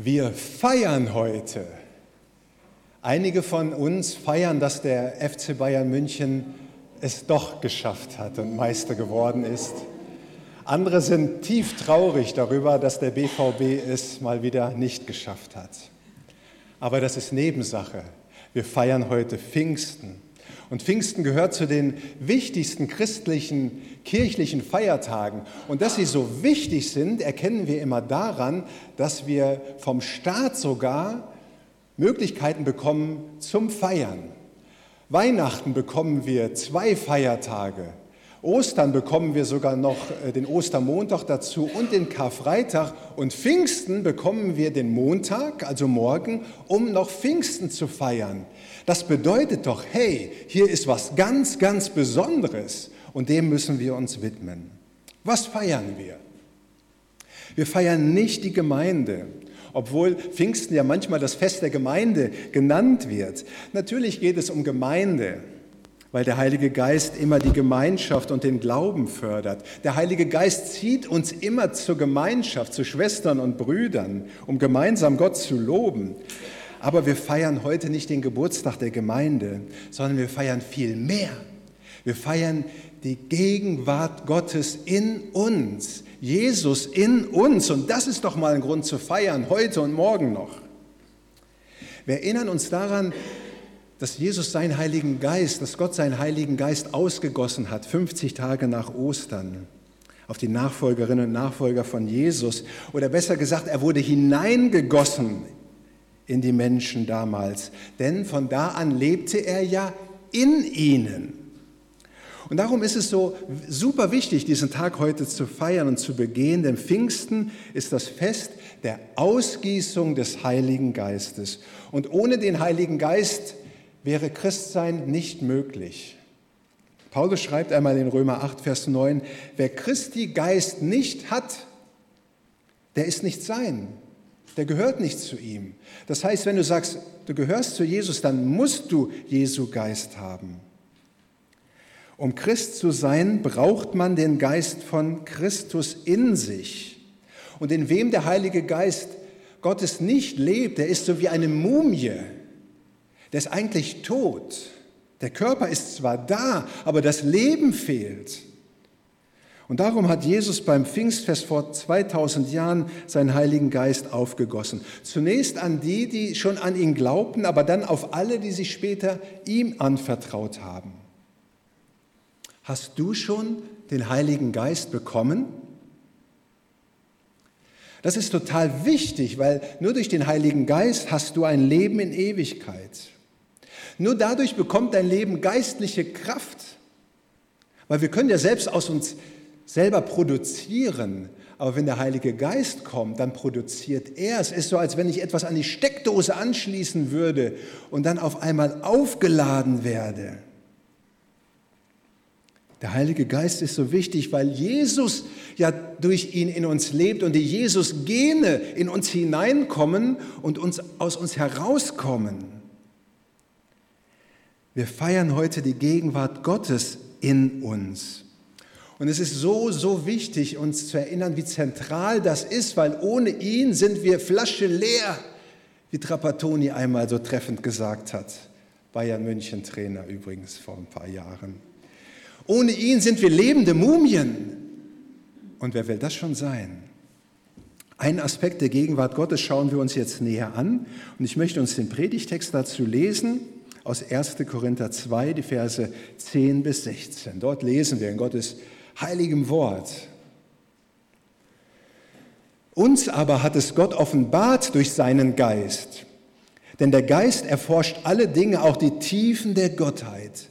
Wir feiern heute. Einige von uns feiern, dass der FC Bayern München es doch geschafft hat und Meister geworden ist. Andere sind tief traurig darüber, dass der BVB es mal wieder nicht geschafft hat. Aber das ist Nebensache. Wir feiern heute Pfingsten. Und Pfingsten gehört zu den wichtigsten christlichen, kirchlichen Feiertagen. Und dass sie so wichtig sind, erkennen wir immer daran, dass wir vom Staat sogar Möglichkeiten bekommen zum Feiern. Weihnachten bekommen wir zwei Feiertage. Ostern bekommen wir sogar noch äh, den Ostermontag dazu und den Karfreitag. Und Pfingsten bekommen wir den Montag, also morgen, um noch Pfingsten zu feiern. Das bedeutet doch, hey, hier ist was ganz, ganz Besonderes und dem müssen wir uns widmen. Was feiern wir? Wir feiern nicht die Gemeinde, obwohl Pfingsten ja manchmal das Fest der Gemeinde genannt wird. Natürlich geht es um Gemeinde weil der Heilige Geist immer die Gemeinschaft und den Glauben fördert. Der Heilige Geist zieht uns immer zur Gemeinschaft, zu Schwestern und Brüdern, um gemeinsam Gott zu loben. Aber wir feiern heute nicht den Geburtstag der Gemeinde, sondern wir feiern viel mehr. Wir feiern die Gegenwart Gottes in uns, Jesus in uns. Und das ist doch mal ein Grund zu feiern, heute und morgen noch. Wir erinnern uns daran, dass Jesus seinen Heiligen Geist, dass Gott seinen Heiligen Geist ausgegossen hat, 50 Tage nach Ostern, auf die Nachfolgerinnen und Nachfolger von Jesus. Oder besser gesagt, er wurde hineingegossen in die Menschen damals. Denn von da an lebte er ja in ihnen. Und darum ist es so super wichtig, diesen Tag heute zu feiern und zu begehen, denn Pfingsten ist das Fest der Ausgießung des Heiligen Geistes. Und ohne den Heiligen Geist wäre Christsein nicht möglich. Paulus schreibt einmal in Römer 8, Vers 9, wer Christi Geist nicht hat, der ist nicht sein, der gehört nicht zu ihm. Das heißt, wenn du sagst, du gehörst zu Jesus, dann musst du Jesu Geist haben. Um Christ zu sein, braucht man den Geist von Christus in sich. Und in wem der Heilige Geist Gottes nicht lebt, der ist so wie eine Mumie der ist eigentlich tot. Der Körper ist zwar da, aber das Leben fehlt. Und darum hat Jesus beim Pfingstfest vor 2000 Jahren seinen Heiligen Geist aufgegossen. Zunächst an die, die schon an ihn glaubten, aber dann auf alle, die sich später ihm anvertraut haben. Hast du schon den Heiligen Geist bekommen? Das ist total wichtig, weil nur durch den Heiligen Geist hast du ein Leben in Ewigkeit. Nur dadurch bekommt dein Leben geistliche Kraft. Weil wir können ja selbst aus uns selber produzieren. Aber wenn der Heilige Geist kommt, dann produziert er. Es ist so, als wenn ich etwas an die Steckdose anschließen würde und dann auf einmal aufgeladen werde. Der Heilige Geist ist so wichtig, weil Jesus ja durch ihn in uns lebt und die Jesus-Gene in uns hineinkommen und uns aus uns herauskommen. Wir feiern heute die Gegenwart Gottes in uns. Und es ist so, so wichtig, uns zu erinnern, wie zentral das ist, weil ohne ihn sind wir Flasche leer, wie Trapattoni einmal so treffend gesagt hat. Bayern München Trainer übrigens vor ein paar Jahren. Ohne ihn sind wir lebende Mumien. Und wer will das schon sein? Einen Aspekt der Gegenwart Gottes schauen wir uns jetzt näher an. Und ich möchte uns den Predigtext dazu lesen aus 1. Korinther 2, die Verse 10 bis 16. Dort lesen wir in Gottes heiligem Wort. Uns aber hat es Gott offenbart durch seinen Geist. Denn der Geist erforscht alle Dinge, auch die Tiefen der Gottheit.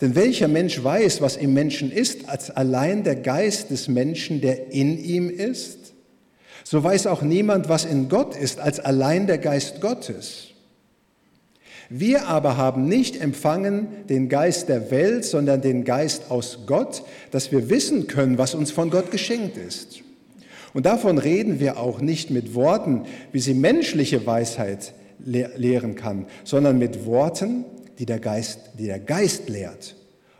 Denn welcher Mensch weiß, was im Menschen ist, als allein der Geist des Menschen, der in ihm ist? So weiß auch niemand, was in Gott ist, als allein der Geist Gottes. Wir aber haben nicht empfangen den Geist der Welt, sondern den Geist aus Gott, dass wir wissen können, was uns von Gott geschenkt ist. Und davon reden wir auch nicht mit Worten, wie sie menschliche Weisheit lehren kann, sondern mit Worten, die der Geist, die der Geist lehrt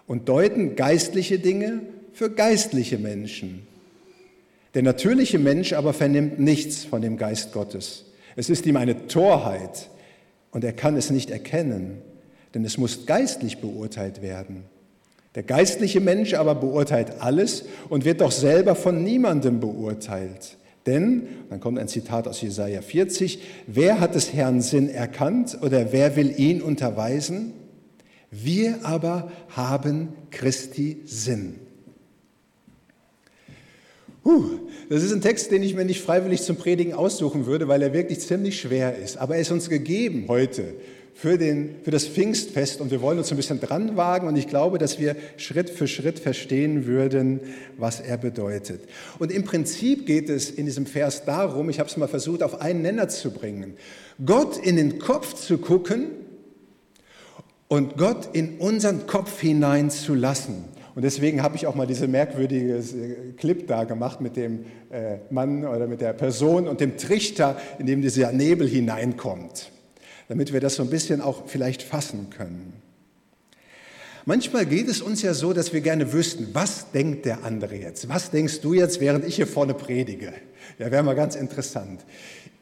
und deuten geistliche Dinge für geistliche Menschen. Der natürliche Mensch aber vernimmt nichts von dem Geist Gottes, Es ist ihm eine Torheit und er kann es nicht erkennen, denn es muss geistlich beurteilt werden. Der geistliche Mensch aber beurteilt alles und wird doch selber von niemandem beurteilt. Denn, dann kommt ein Zitat aus Jesaja 40, wer hat des Herrn Sinn erkannt oder wer will ihn unterweisen? Wir aber haben Christi Sinn. Huh, das ist ein Text, den ich mir nicht freiwillig zum Predigen aussuchen würde, weil er wirklich ziemlich schwer ist. Aber er ist uns gegeben heute für, den, für das Pfingstfest und wir wollen uns ein bisschen dran wagen und ich glaube, dass wir Schritt für Schritt verstehen würden, was er bedeutet. Und im Prinzip geht es in diesem Vers darum, ich habe es mal versucht, auf einen Nenner zu bringen, Gott in den Kopf zu gucken und Gott in unseren Kopf hineinzulassen. Und deswegen habe ich auch mal diese merkwürdige äh, Clip da gemacht mit dem äh, Mann oder mit der Person und dem Trichter, in dem dieser Nebel hineinkommt damit wir das so ein bisschen auch vielleicht fassen können. Manchmal geht es uns ja so, dass wir gerne wüssten, was denkt der andere jetzt? Was denkst du jetzt, während ich hier vorne predige? Ja, wäre mal ganz interessant.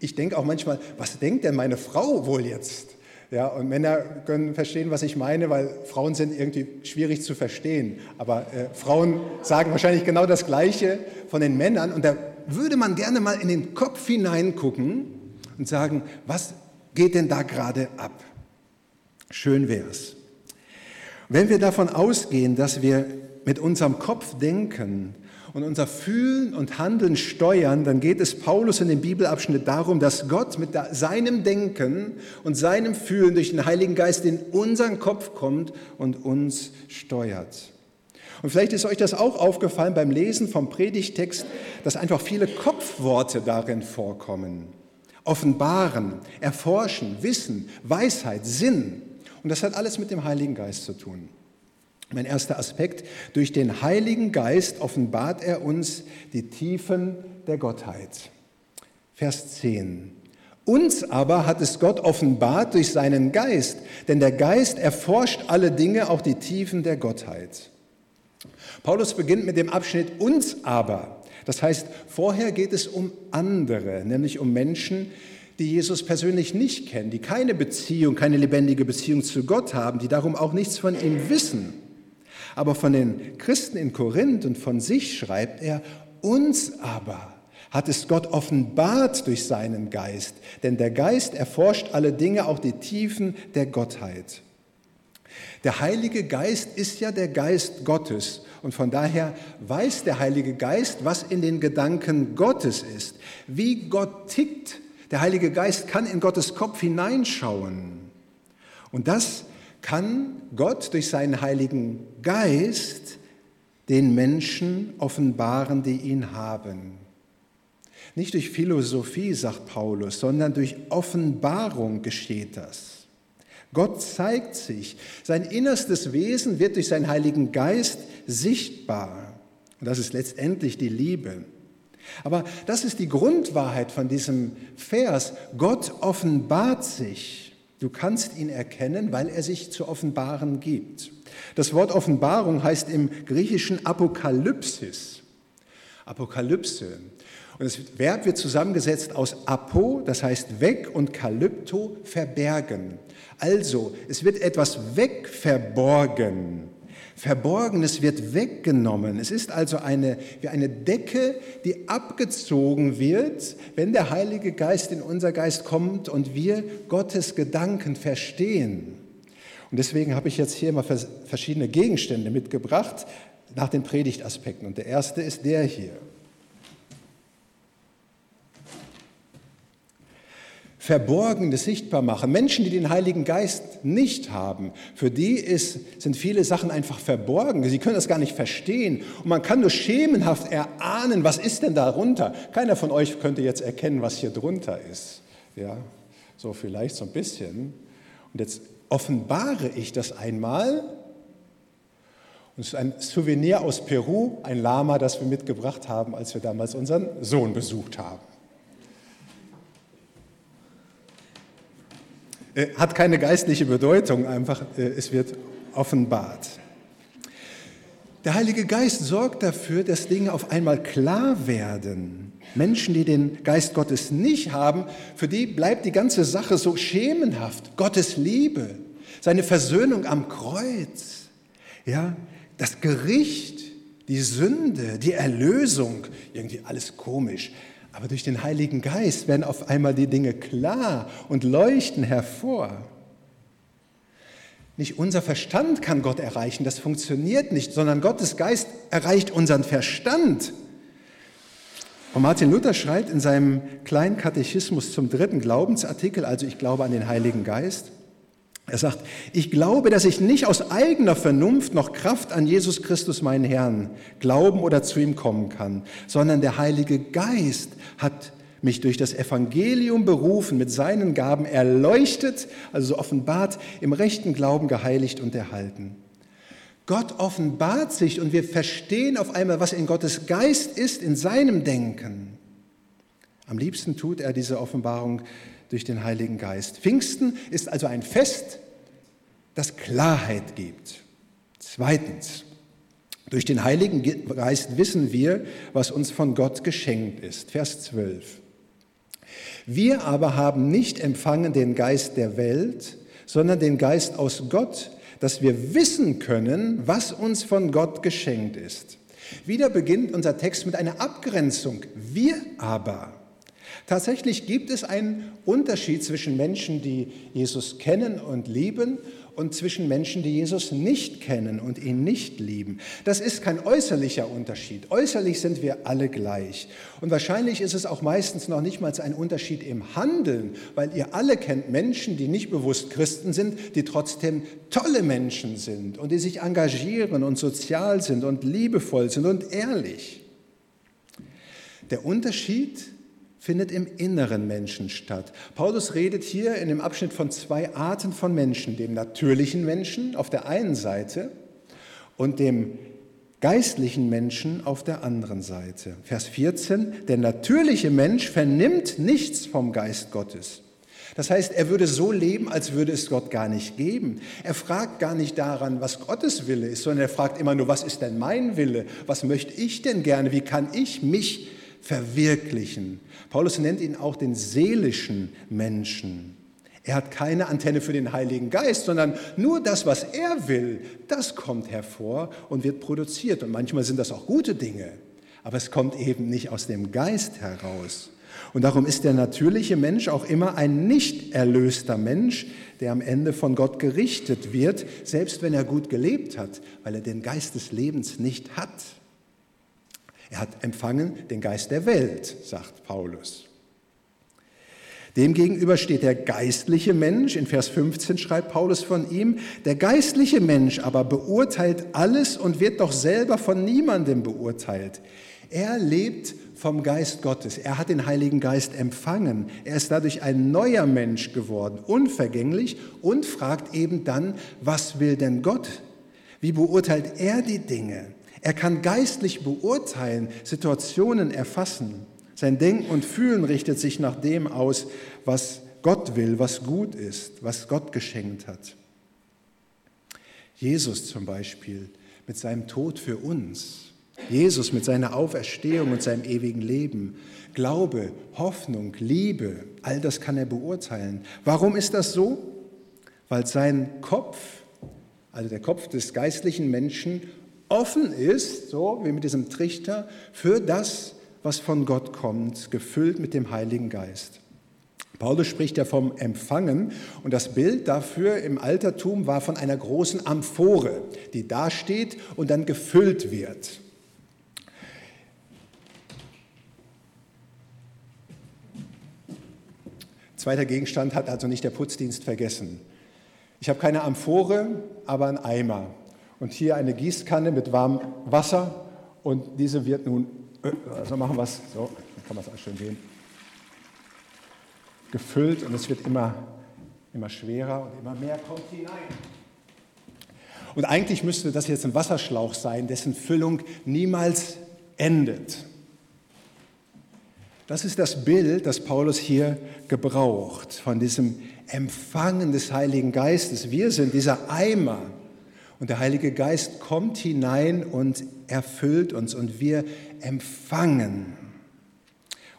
Ich denke auch manchmal, was denkt denn meine Frau wohl jetzt? Ja, und Männer können verstehen, was ich meine, weil Frauen sind irgendwie schwierig zu verstehen. Aber äh, Frauen sagen wahrscheinlich genau das Gleiche von den Männern. Und da würde man gerne mal in den Kopf hineingucken und sagen, was geht denn da gerade ab? Schön wär's. Wenn wir davon ausgehen, dass wir mit unserem Kopf denken und unser Fühlen und Handeln steuern, dann geht es Paulus in dem Bibelabschnitt darum, dass Gott mit seinem Denken und seinem Fühlen durch den Heiligen Geist in unseren Kopf kommt und uns steuert. Und vielleicht ist euch das auch aufgefallen beim Lesen vom Predigtext, dass einfach viele Kopfworte darin vorkommen offenbaren, erforschen, Wissen, Weisheit, Sinn. Und das hat alles mit dem Heiligen Geist zu tun. Mein erster Aspekt, durch den Heiligen Geist offenbart er uns die Tiefen der Gottheit. Vers 10. Uns aber hat es Gott offenbart durch seinen Geist, denn der Geist erforscht alle Dinge, auch die Tiefen der Gottheit. Paulus beginnt mit dem Abschnitt uns aber. Das heißt, vorher geht es um andere, nämlich um Menschen, die Jesus persönlich nicht kennen, die keine Beziehung, keine lebendige Beziehung zu Gott haben, die darum auch nichts von ihm wissen. Aber von den Christen in Korinth und von sich schreibt er, uns aber hat es Gott offenbart durch seinen Geist, denn der Geist erforscht alle Dinge, auch die Tiefen der Gottheit. Der Heilige Geist ist ja der Geist Gottes und von daher weiß der Heilige Geist, was in den Gedanken Gottes ist, wie Gott tickt. Der Heilige Geist kann in Gottes Kopf hineinschauen. Und das kann Gott durch seinen Heiligen Geist den Menschen offenbaren, die ihn haben. Nicht durch Philosophie, sagt Paulus, sondern durch Offenbarung geschieht das. Gott zeigt sich. Sein innerstes Wesen wird durch seinen Heiligen Geist sichtbar. Und das ist letztendlich die Liebe. Aber das ist die Grundwahrheit von diesem Vers. Gott offenbart sich. Du kannst ihn erkennen, weil er sich zu offenbaren gibt. Das Wort Offenbarung heißt im Griechischen Apokalypsis. Apokalypse. Und das Verb wird zusammengesetzt aus apo, das heißt weg, und kalypto, verbergen. Also, es wird etwas wegverborgen. Verborgenes wird weggenommen. Es ist also eine, wie eine Decke, die abgezogen wird, wenn der Heilige Geist in unser Geist kommt und wir Gottes Gedanken verstehen. Und deswegen habe ich jetzt hier mal verschiedene Gegenstände mitgebracht nach den Predigtaspekten. Und der erste ist der hier. Verborgenes sichtbar machen. Menschen, die den Heiligen Geist nicht haben, für die ist, sind viele Sachen einfach verborgen. Sie können das gar nicht verstehen. Und man kann nur schemenhaft erahnen, was ist denn darunter. Keiner von euch könnte jetzt erkennen, was hier drunter ist. Ja, so vielleicht so ein bisschen. Und jetzt offenbare ich das einmal. Und es ist ein Souvenir aus Peru, ein Lama, das wir mitgebracht haben, als wir damals unseren Sohn besucht haben. Äh, hat keine geistliche Bedeutung, einfach äh, es wird offenbart. Der Heilige Geist sorgt dafür, dass Dinge auf einmal klar werden. Menschen, die den Geist Gottes nicht haben, für die bleibt die ganze Sache so schemenhaft. Gottes Liebe, seine Versöhnung am Kreuz, ja, das Gericht, die Sünde, die Erlösung, irgendwie alles komisch. Aber durch den Heiligen Geist werden auf einmal die Dinge klar und leuchten hervor. Nicht unser Verstand kann Gott erreichen, das funktioniert nicht, sondern Gottes Geist erreicht unseren Verstand. Und Martin Luther schreibt in seinem kleinen Katechismus zum dritten Glaubensartikel, also ich glaube an den Heiligen Geist, er sagt, ich glaube, dass ich nicht aus eigener Vernunft noch Kraft an Jesus Christus, meinen Herrn, glauben oder zu ihm kommen kann, sondern der Heilige Geist hat mich durch das Evangelium berufen, mit seinen Gaben erleuchtet, also offenbart, im rechten Glauben geheiligt und erhalten. Gott offenbart sich und wir verstehen auf einmal, was in Gottes Geist ist, in seinem Denken. Am liebsten tut er diese Offenbarung durch den Heiligen Geist. Pfingsten ist also ein Fest, das Klarheit gibt. Zweitens, durch den Heiligen Geist wissen wir, was uns von Gott geschenkt ist. Vers 12. Wir aber haben nicht empfangen den Geist der Welt, sondern den Geist aus Gott, dass wir wissen können, was uns von Gott geschenkt ist. Wieder beginnt unser Text mit einer Abgrenzung. Wir aber. Tatsächlich gibt es einen Unterschied zwischen Menschen, die Jesus kennen und lieben und zwischen Menschen, die Jesus nicht kennen und ihn nicht lieben. Das ist kein äußerlicher Unterschied. Äußerlich sind wir alle gleich. Und wahrscheinlich ist es auch meistens noch nicht mal ein Unterschied im Handeln, weil ihr alle kennt Menschen, die nicht bewusst Christen sind, die trotzdem tolle Menschen sind und die sich engagieren und sozial sind und liebevoll sind und ehrlich. Der Unterschied ist, findet im inneren Menschen statt. Paulus redet hier in dem Abschnitt von zwei Arten von Menschen, dem natürlichen Menschen auf der einen Seite und dem geistlichen Menschen auf der anderen Seite. Vers 14, der natürliche Mensch vernimmt nichts vom Geist Gottes. Das heißt, er würde so leben, als würde es Gott gar nicht geben. Er fragt gar nicht daran, was Gottes Wille ist, sondern er fragt immer nur, was ist denn mein Wille? Was möchte ich denn gerne? Wie kann ich mich verwirklichen. Paulus nennt ihn auch den seelischen Menschen. Er hat keine Antenne für den Heiligen Geist, sondern nur das, was er will, das kommt hervor und wird produziert. Und manchmal sind das auch gute Dinge, aber es kommt eben nicht aus dem Geist heraus. Und darum ist der natürliche Mensch auch immer ein nicht erlöster Mensch, der am Ende von Gott gerichtet wird, selbst wenn er gut gelebt hat, weil er den Geist des Lebens nicht hat. Er hat empfangen den Geist der Welt, sagt Paulus. Demgegenüber steht der geistliche Mensch. In Vers 15 schreibt Paulus von ihm, der geistliche Mensch aber beurteilt alles und wird doch selber von niemandem beurteilt. Er lebt vom Geist Gottes. Er hat den Heiligen Geist empfangen. Er ist dadurch ein neuer Mensch geworden, unvergänglich und fragt eben dann, was will denn Gott? Wie beurteilt er die Dinge? Er kann geistlich beurteilen, Situationen erfassen. Sein Denken und Fühlen richtet sich nach dem aus, was Gott will, was gut ist, was Gott geschenkt hat. Jesus zum Beispiel mit seinem Tod für uns, Jesus mit seiner Auferstehung und seinem ewigen Leben, Glaube, Hoffnung, Liebe, all das kann er beurteilen. Warum ist das so? Weil sein Kopf, also der Kopf des geistlichen Menschen, offen ist, so wie mit diesem Trichter, für das, was von Gott kommt, gefüllt mit dem Heiligen Geist. Paulus spricht ja vom Empfangen und das Bild dafür im Altertum war von einer großen Amphore, die dasteht und dann gefüllt wird. Zweiter Gegenstand hat also nicht der Putzdienst vergessen. Ich habe keine Amphore, aber einen Eimer und hier eine Gießkanne mit warmem Wasser und diese wird nun, äh, also machen wir es, so, dann kann man es auch schön sehen, gefüllt und es wird immer, immer schwerer und immer mehr kommt hinein. Und eigentlich müsste das jetzt ein Wasserschlauch sein, dessen Füllung niemals endet. Das ist das Bild, das Paulus hier gebraucht von diesem Empfangen des Heiligen Geistes. Wir sind dieser Eimer, und der Heilige Geist kommt hinein und erfüllt uns und wir empfangen.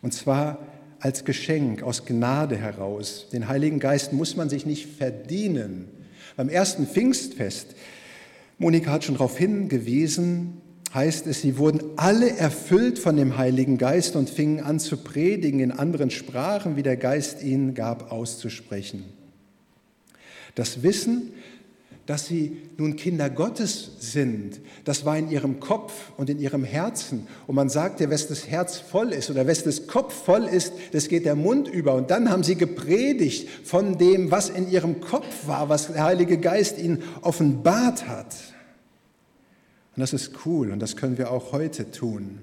Und zwar als Geschenk, aus Gnade heraus. Den Heiligen Geist muss man sich nicht verdienen. Beim ersten Pfingstfest, Monika hat schon darauf hingewiesen, heißt es, sie wurden alle erfüllt von dem Heiligen Geist und fingen an zu predigen in anderen Sprachen, wie der Geist ihnen gab, auszusprechen. Das Wissen, dass sie nun Kinder Gottes sind, das war in ihrem Kopf und in ihrem Herzen. Und man sagte, wes das Herz voll ist oder wes das Kopf voll ist, das geht der Mund über. Und dann haben sie gepredigt von dem, was in ihrem Kopf war, was der Heilige Geist ihnen offenbart hat. Und das ist cool und das können wir auch heute tun.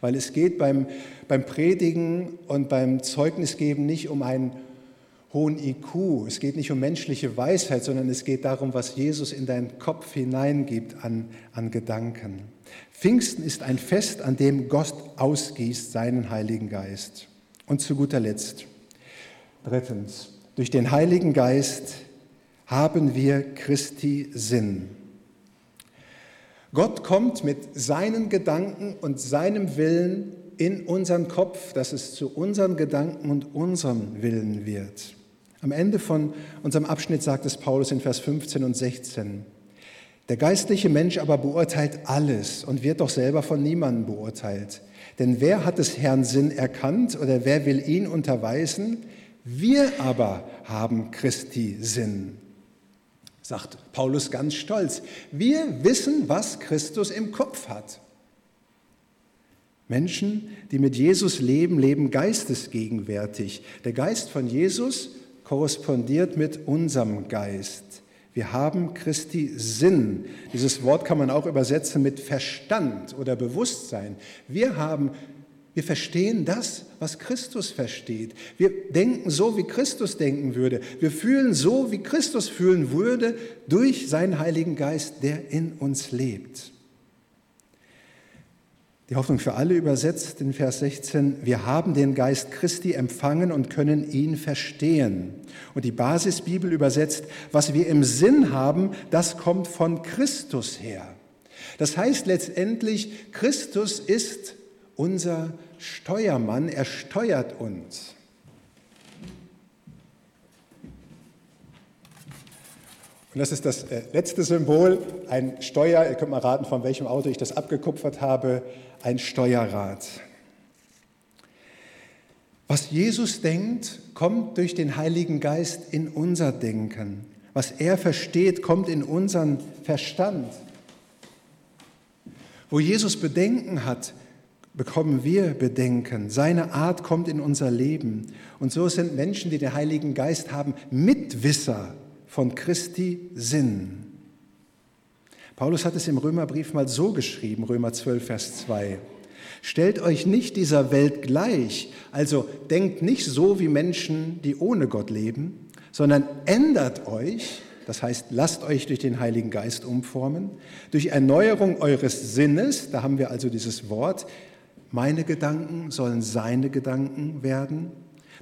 Weil es geht beim, beim Predigen und beim Zeugnisgeben nicht um ein hohen IQ. Es geht nicht um menschliche Weisheit, sondern es geht darum, was Jesus in deinen Kopf hineingibt an, an Gedanken. Pfingsten ist ein Fest, an dem Gott ausgießt seinen Heiligen Geist. Und zu guter Letzt, drittens, durch den Heiligen Geist haben wir Christi Sinn. Gott kommt mit seinen Gedanken und seinem Willen in unseren Kopf, dass es zu unseren Gedanken und unserem Willen wird. Am Ende von unserem Abschnitt sagt es Paulus in Vers 15 und 16. Der geistliche Mensch aber beurteilt alles und wird doch selber von niemandem beurteilt. Denn wer hat des Herrn Sinn erkannt oder wer will ihn unterweisen? Wir aber haben Christi Sinn, sagt Paulus ganz stolz. Wir wissen, was Christus im Kopf hat. Menschen, die mit Jesus leben, leben geistesgegenwärtig. Der Geist von Jesus korrespondiert mit unserem Geist. Wir haben Christi Sinn. Dieses Wort kann man auch übersetzen mit Verstand oder Bewusstsein. Wir haben wir verstehen das, was Christus versteht. Wir denken so, wie Christus denken würde. Wir fühlen so, wie Christus fühlen würde, durch seinen Heiligen Geist, der in uns lebt. Die Hoffnung für alle übersetzt in Vers 16, wir haben den Geist Christi empfangen und können ihn verstehen. Und die Basisbibel übersetzt, was wir im Sinn haben, das kommt von Christus her. Das heißt letztendlich, Christus ist unser Steuermann, er steuert uns. Und das ist das äh, letzte Symbol, ein Steuer, ihr könnt mal raten, von welchem Auto ich das abgekupfert habe, ein Steuerrad. Was Jesus denkt, kommt durch den Heiligen Geist in unser Denken. Was er versteht, kommt in unseren Verstand. Wo Jesus Bedenken hat, bekommen wir Bedenken. Seine Art kommt in unser Leben. Und so sind Menschen, die den Heiligen Geist haben, Mitwisser von Christi Sinn. Paulus hat es im Römerbrief mal so geschrieben, Römer 12, Vers 2. Stellt euch nicht dieser Welt gleich, also denkt nicht so wie Menschen, die ohne Gott leben, sondern ändert euch, das heißt, lasst euch durch den Heiligen Geist umformen, durch Erneuerung eures Sinnes, da haben wir also dieses Wort, meine Gedanken sollen seine Gedanken werden,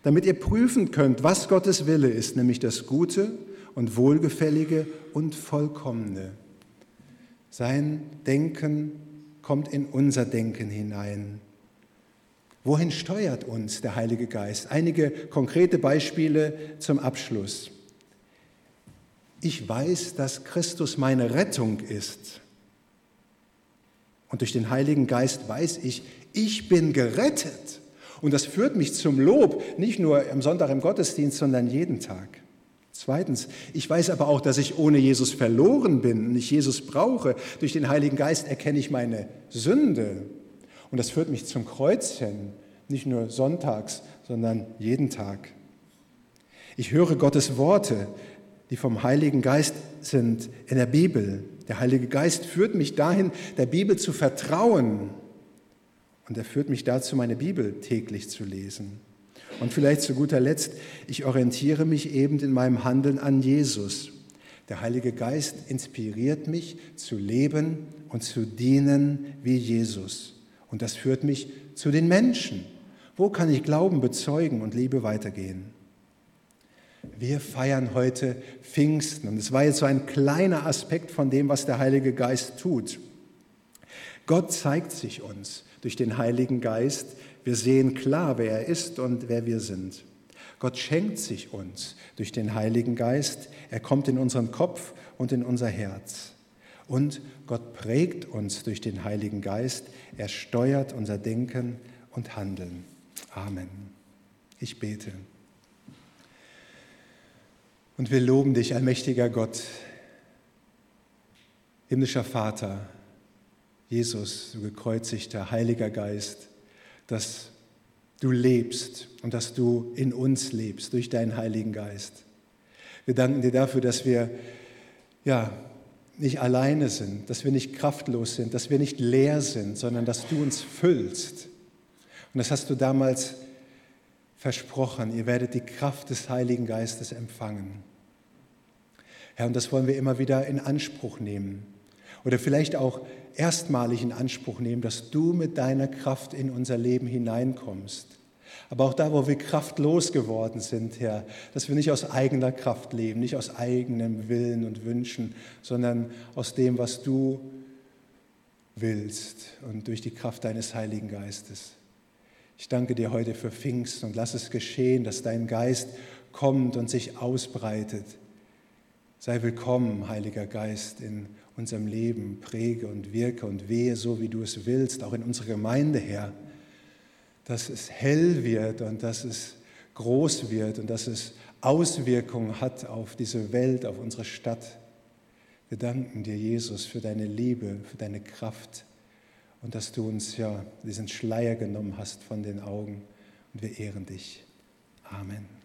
damit ihr prüfen könnt, was Gottes Wille ist, nämlich das Gute und Wohlgefällige und Vollkommene. Sein Denken kommt in unser Denken hinein. Wohin steuert uns der Heilige Geist? Einige konkrete Beispiele zum Abschluss. Ich weiß, dass Christus meine Rettung ist. Und durch den Heiligen Geist weiß ich, ich bin gerettet. Und das führt mich zum Lob, nicht nur am Sonntag im Gottesdienst, sondern jeden Tag. Zweitens, ich weiß aber auch, dass ich ohne Jesus verloren bin und ich Jesus brauche. Durch den Heiligen Geist erkenne ich meine Sünde. Und das führt mich zum Kreuzchen, nicht nur sonntags, sondern jeden Tag. Ich höre Gottes Worte, die vom Heiligen Geist sind in der Bibel. Der Heilige Geist führt mich dahin, der Bibel zu vertrauen. Und er führt mich dazu, meine Bibel täglich zu lesen. Und vielleicht zu guter Letzt, ich orientiere mich eben in meinem Handeln an Jesus. Der Heilige Geist inspiriert mich zu leben und zu dienen wie Jesus. Und das führt mich zu den Menschen. Wo kann ich Glauben bezeugen und Liebe weitergehen? Wir feiern heute Pfingsten und es war jetzt so ein kleiner Aspekt von dem, was der Heilige Geist tut. Gott zeigt sich uns durch den Heiligen Geist Wir sehen klar, wer er ist und wer wir sind. Gott schenkt sich uns durch den Heiligen Geist. Er kommt in unseren Kopf und in unser Herz. Und Gott prägt uns durch den Heiligen Geist. Er steuert unser Denken und Handeln. Amen. Ich bete. Und wir loben dich, allmächtiger Gott, himmlischer Vater, Jesus, du gekreuzigter Heiliger Geist, dass du lebst und dass du in uns lebst durch deinen Heiligen Geist. Wir danken dir dafür, dass wir ja, nicht alleine sind, dass wir nicht kraftlos sind, dass wir nicht leer sind, sondern dass du uns füllst. Und das hast du damals versprochen. Ihr werdet die Kraft des Heiligen Geistes empfangen. Herr, und das wollen wir immer wieder in Anspruch nehmen. Oder vielleicht auch erstmalig in Anspruch nehmen, dass du mit deiner Kraft in unser Leben hineinkommst. Aber auch da, wo wir kraftlos geworden sind, Herr, dass wir nicht aus eigener Kraft leben, nicht aus eigenem Willen und Wünschen, sondern aus dem, was du willst und durch die Kraft deines Heiligen Geistes. Ich danke dir heute für Pfingst und lass es geschehen, dass dein Geist kommt und sich ausbreitet. Sei willkommen, Heiliger Geist, in unserem Leben präge und wirke und wehe, so wie du es willst, auch in unserer Gemeinde, Herr, dass es hell wird und dass es groß wird und dass es Auswirkungen hat auf diese Welt, auf unsere Stadt. Wir danken dir, Jesus, für deine Liebe, für deine Kraft und dass du uns ja diesen Schleier genommen hast von den Augen und wir ehren dich. Amen.